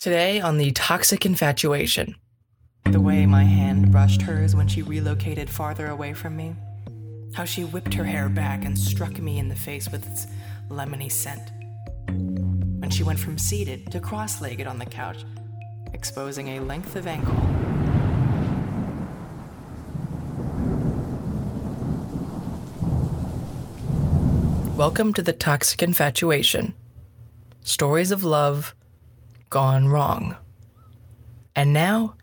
Today on the toxic infatuation. The way my hand brushed hers when she relocated farther away from me. How she whipped her hair back and struck me in the face with its lemony scent. When she went from seated to cross legged on the couch, exposing a length of ankle. Welcome to the toxic infatuation. Stories of love gone wrong. And now,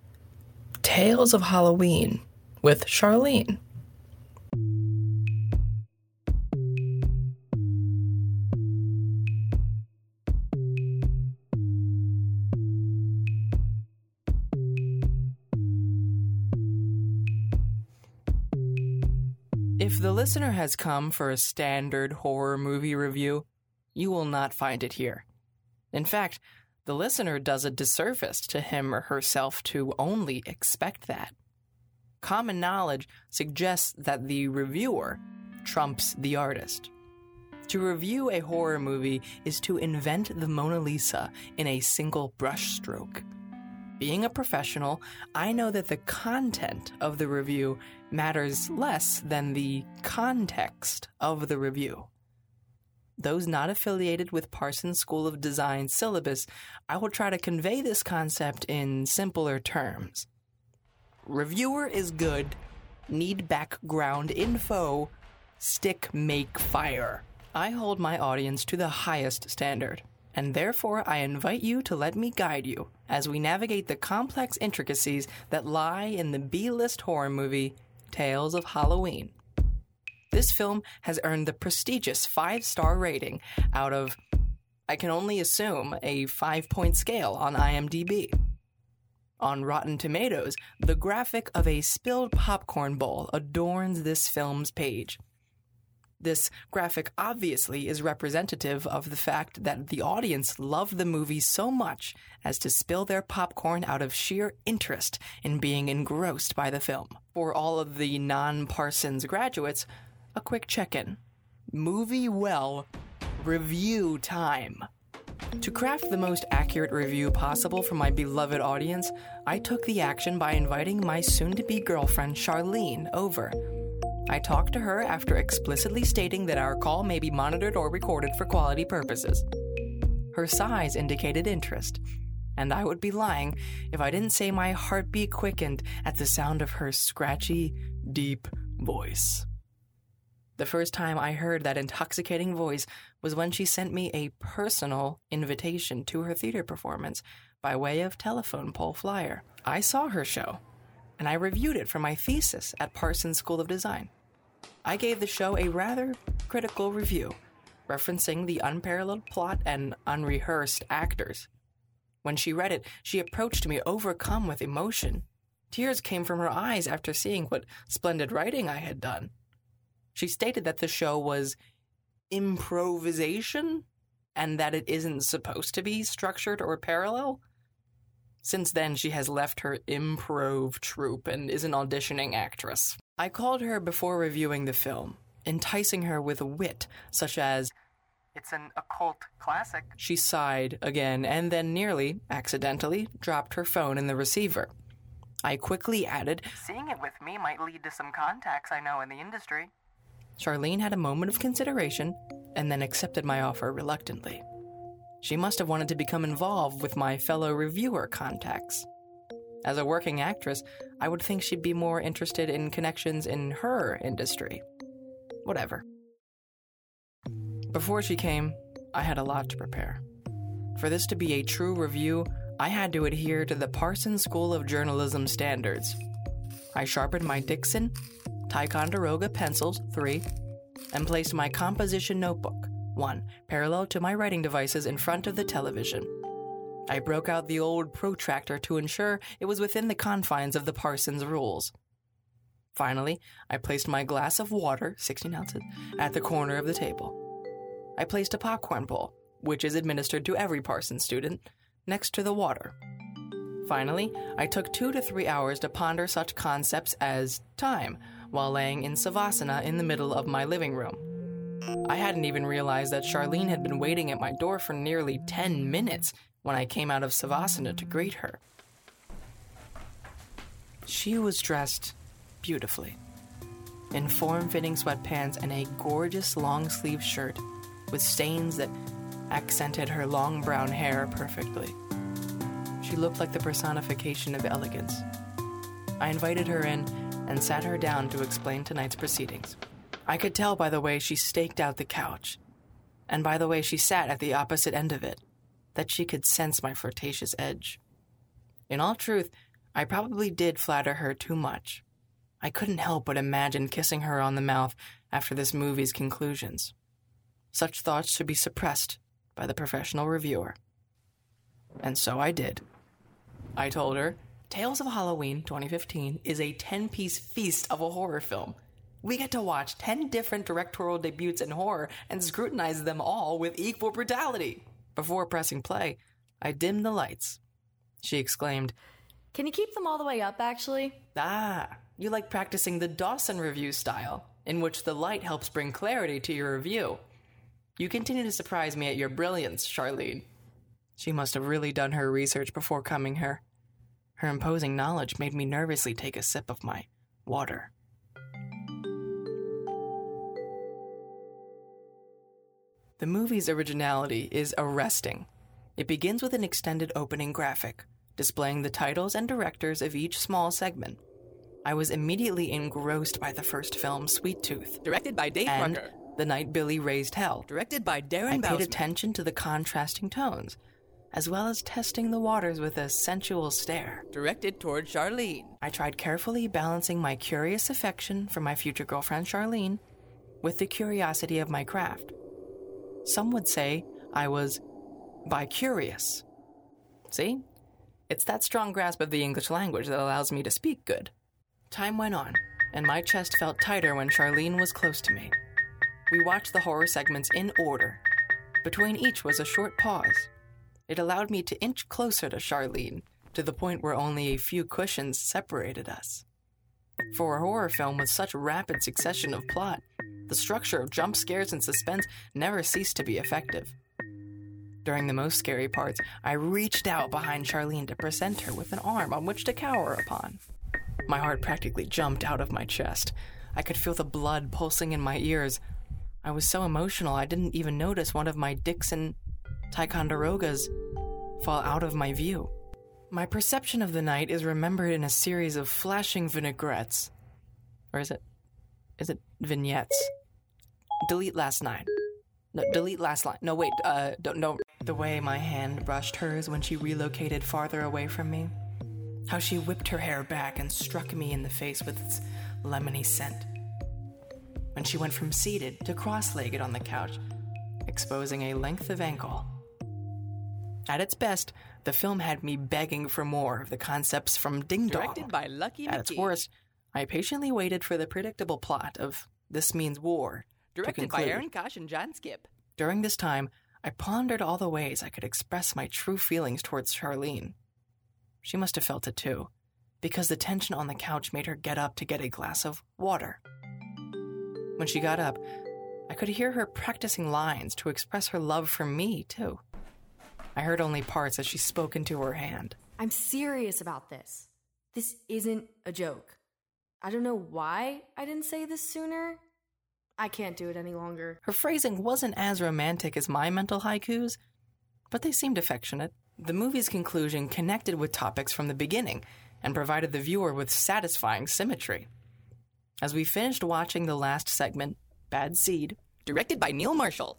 Tales of Halloween with Sharlene. If the listener has come for a standard horror movie review, you will not find it here. In fact, the listener does a disservice to him or herself to only expect that. Common knowledge suggests that the reviewer trumps the artist. To review a horror movie is to invent the Mona Lisa in a single brushstroke. Being a professional, I know that the content of the review matters less than the context of the review. Those not affiliated with Parsons School of Design syllabus, I will try to convey this concept in simpler terms. Reviewer is good, need background info, stick make fire. I hold my audience to the highest standard and therefore I invite you to let me guide you as we navigate the complex intricacies that lie in the B list horror movie Tales of Halloween. This film has earned the prestigious five star rating out of, I can only assume, a five point scale on IMDb. On Rotten Tomatoes, the graphic of a spilled popcorn bowl adorns this film's page. This graphic obviously is representative of the fact that the audience loved the movie so much as to spill their popcorn out of sheer interest in being engrossed by the film. For all of the non Parsons graduates, a quick check in. Movie well, review time. To craft the most accurate review possible for my beloved audience, I took the action by inviting my soon to be girlfriend Sharlene over I talked to her after explicitly stating that our call may be monitored or recorded for quality purposes. Her sighs indicated interest, and I would be lying if I didn't say my heartbeat quickened at the sound of her scratchy, deep voice. The first time I heard that intoxicating voice was when she sent me a personal invitation to her theater performance by way of telephone pole flyer. I saw her show, and I reviewed it for my thesis at Parsons School of Design. I gave the show a rather critical review, referencing the unparalleled plot and unrehearsed actors. When she read it, she approached me overcome with emotion. Tears came from her eyes after seeing what splendid writing I had done. She stated that the show was improvisation and that it isn't supposed to be structured or parallel. Since then, she has left her improv troupe and is an auditioning actress. I called her before reviewing the film, enticing her with wit such as, It's an occult classic. She sighed again and then nearly, accidentally, dropped her phone in the receiver. I quickly added, Seeing it with me might lead to some contacts I know in the industry. Sharlene had a moment of consideration and then accepted my offer reluctantly. She must have wanted to become involved with my fellow reviewer contacts. As a working actress, I would think she'd be more interested in connections in her industry. Whatever. Before she came, I had a lot to prepare. For this to be a true review, I had to adhere to the Parsons School of Journalism standards. I sharpened my Dixon Ticonderoga pencils, 3, and placed my composition notebook, 1, parallel to my writing devices in front of the television. I broke out the old protractor to ensure it was within the confines of the Parsons rules. Finally, I placed my glass of water, 16 ounces, at the corner of the table. I placed a popcorn bowl, which is administered to every Parsons student, next to the water. Finally, I took two to three hours to ponder such concepts as time while laying in Savasana in the middle of my living room. I hadn't even realized that Sharlene had been waiting at my door for nearly 10 minutes when I came out of Savasana to greet her. She was dressed beautifully in form fitting sweatpants and a gorgeous long sleeve shirt with stains that accented her long brown hair perfectly. She looked like the personification of elegance. I invited her in and sat her down to explain tonight's proceedings. I could tell by the way she staked out the couch, and by the way she sat at the opposite end of it, that she could sense my flirtatious edge. In all truth, I probably did flatter her too much. I couldn't help but imagine kissing her on the mouth after this movie's conclusions. Such thoughts should be suppressed by the professional reviewer. And so I did. I told her Tales of Halloween 2015 is a 10 piece feast of a horror film. We get to watch 10 different directorial debuts in horror and scrutinize them all with equal brutality. Before pressing play, I dimmed the lights. She exclaimed, Can you keep them all the way up, actually? Ah, you like practicing the Dawson review style, in which the light helps bring clarity to your review. You continue to surprise me at your brilliance, Sharlene. She must have really done her research before coming here. Her imposing knowledge made me nervously take a sip of my water. The movie's originality is arresting. It begins with an extended opening graphic, displaying the titles and directors of each small segment. I was immediately engrossed by the first film, Sweet Tooth, Directed by Dave and. The Night Billy Raised Hell. Directed by Darren I paid attention to the contrasting tones, as well as testing the waters with a sensual stare. Directed toward Sharlene. I tried carefully balancing my curious affection for my future girlfriend Sharlene with the curiosity of my craft. Some would say I was bicurious. See? It's that strong grasp of the English language that allows me to speak good. Time went on, and my chest felt tighter when Sharlene was close to me. We watched the horror segments in order. Between each was a short pause. It allowed me to inch closer to Sharlene, to the point where only a few cushions separated us. For a horror film with such rapid succession of plot, the structure of jump scares and suspense never ceased to be effective. During the most scary parts, I reached out behind Sharlene to present her with an arm on which to cower upon. My heart practically jumped out of my chest. I could feel the blood pulsing in my ears. I was so emotional I didn't even notice one of my Dixon Ticonderogas fall out of my view. My perception of the night is remembered in a series of flashing vinaigrettes. Or is it? Is it vignettes? Delete last line. No, delete last line. No, wait. Uh, don't. No. The way my hand brushed hers when she relocated farther away from me. How she whipped her hair back and struck me in the face with its lemony scent. When she went from seated to cross legged on the couch, exposing a length of ankle. At its best, the film had me begging for more of the concepts from Ding Dong. Directed by Lucky At its worst, I patiently waited for the predictable plot of This Means War Directed by. Aaron Kasch and John Skipp. During this time, I pondered all the ways I could express my true feelings towards Sharlene. She must have felt it too, because the tension on the couch made her get up to get a glass of water. When she got up, I could hear her practicing lines to express her love for me, too. I heard only parts as she spoke into her hand. I'm serious about this. This isn't a joke. I don't know why I didn't say this sooner. I can't do it any longer. Her phrasing wasn't as romantic as my mental haikus, but they seemed affectionate. The movie's conclusion connected with topics from the beginning and provided the viewer with satisfying symmetry. As we finished watching the last segment, Bad Seed, Directed by Neil Marshall.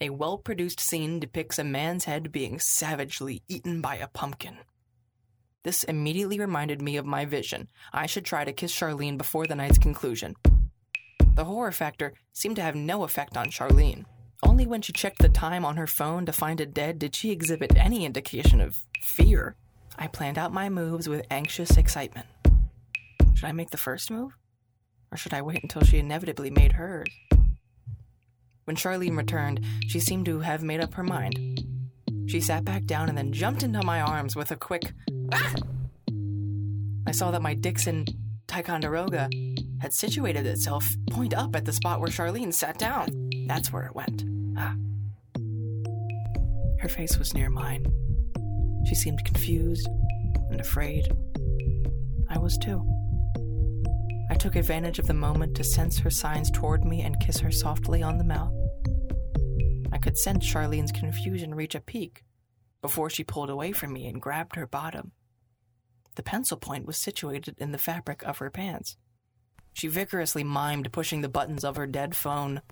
A well produced scene depicts a man's head being savagely eaten by a pumpkin. This immediately reminded me of my vision. I should try to kiss Sharlene before the night's conclusion. The horror factor seemed to have no effect on Sharlene. Only when she checked the time on her phone to find it dead did she exhibit any indication of fear. I planned out my moves with anxious excitement. Should I make the first move? Or should I wait until she inevitably made hers? When Sharlene returned, she seemed to have made up her mind. She sat back down and then jumped into my arms with a quick ah! I saw that my Dixon Ticonderoga had situated itself point up at the spot where Sharlene sat down. That's where it went. Ah. Her face was near mine, She seemed confused and afraid. I was too. I took advantage of the moment to sense her signs toward me and kiss her softly on the mouth. I could sense Sharlene's confusion reach a peak before she pulled away from me and grabbed her bottom. The pencil point was situated in the fabric of her pants. She vigorously mimed pushing the buttons of her dead phone.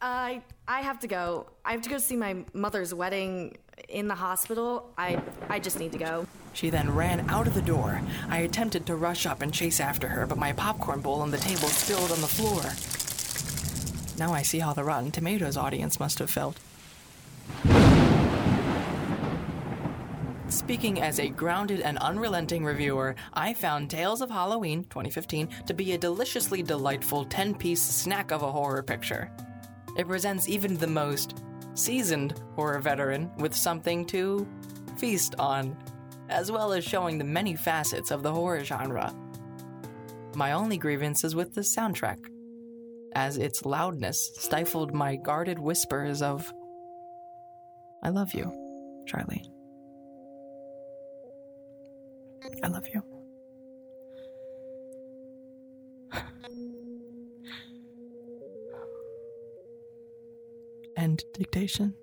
I I have to go. I have to go see my mother's wedding in the hospital. I I just need to go. She then ran out of the door. I attempted to rush up and chase after her, but my popcorn bowl on the table spilled on the floor. Now I see how the Rotten Tomatoes audience must have felt. Speaking as a grounded and unrelenting reviewer, I found Tales of Halloween 2015 to be a deliciously delightful 10 piece snack of a horror picture. It presents even the most seasoned horror veteran with something to feast on, as well as showing the many facets of the horror genre. My only grievance is with the soundtrack, as its loudness stifled my guarded whispers of, I love you, Charlie. I love you. End dictation.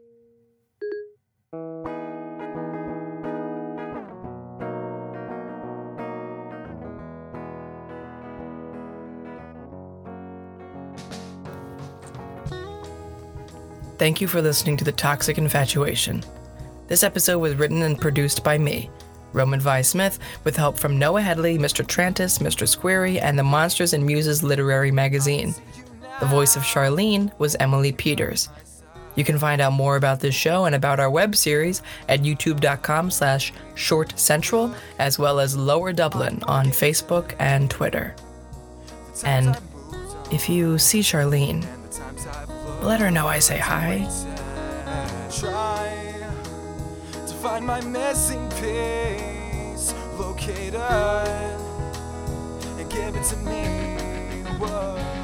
Thank you for listening to The Toxic Infatuation. This episode was written and produced by me, Roman Vi Smith, with help from Noah Headley, Mr. Trantis, Mr. Squarey, and the Monsters and Muses Literary Magazine. The voice of Sharlene was Emily Peters. You can find out more about this show and about our web series at youtube.com slash short central, as well as Lower Dublin on Facebook and Twitter. And if you see Sharlene, let her know I say hi. Try to find my missing piece, locate it, and give it to me. Whoa.